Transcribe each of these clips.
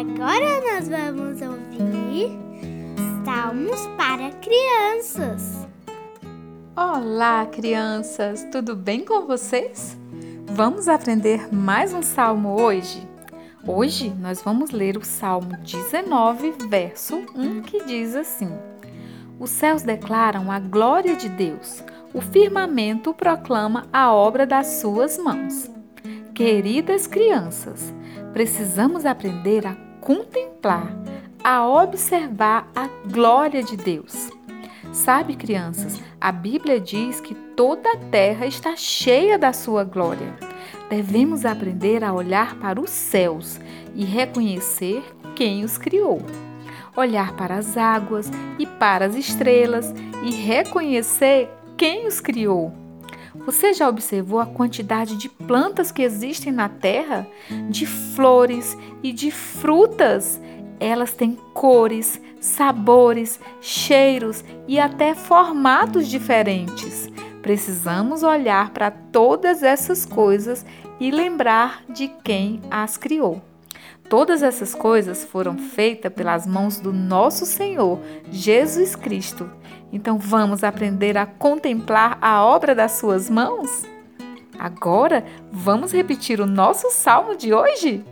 Agora nós vamos ouvir Salmos para crianças. Olá, crianças! Tudo bem com vocês? Vamos aprender mais um salmo hoje? Hoje nós vamos ler o Salmo 19, verso 1, que diz assim: Os céus declaram a glória de Deus, o firmamento proclama a obra das suas mãos. Queridas crianças, precisamos aprender a contemplar, a observar a glória de Deus. Sabe, crianças, a Bíblia diz que toda a terra está cheia da sua glória. Devemos aprender a olhar para os céus e reconhecer quem os criou. Olhar para as águas e para as estrelas e reconhecer quem os criou. Você já observou a quantidade de plantas que existem na terra? De flores e de frutas? Elas têm cores, sabores, cheiros e até formatos diferentes. Precisamos olhar para todas essas coisas e lembrar de quem as criou. Todas essas coisas foram feitas pelas mãos do nosso Senhor Jesus Cristo. Então vamos aprender a contemplar a obra das suas mãos? Agora vamos repetir o nosso salmo de hoje?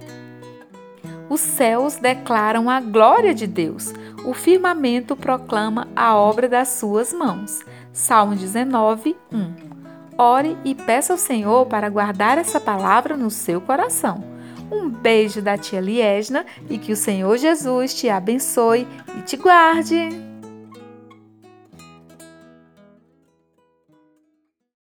Os céus declaram a glória de Deus, o firmamento proclama a obra das suas mãos. Salmo 19, 1. Ore e peça ao Senhor para guardar essa palavra no seu coração um beijo da tia Liesna e que o Senhor Jesus te abençoe e te guarde.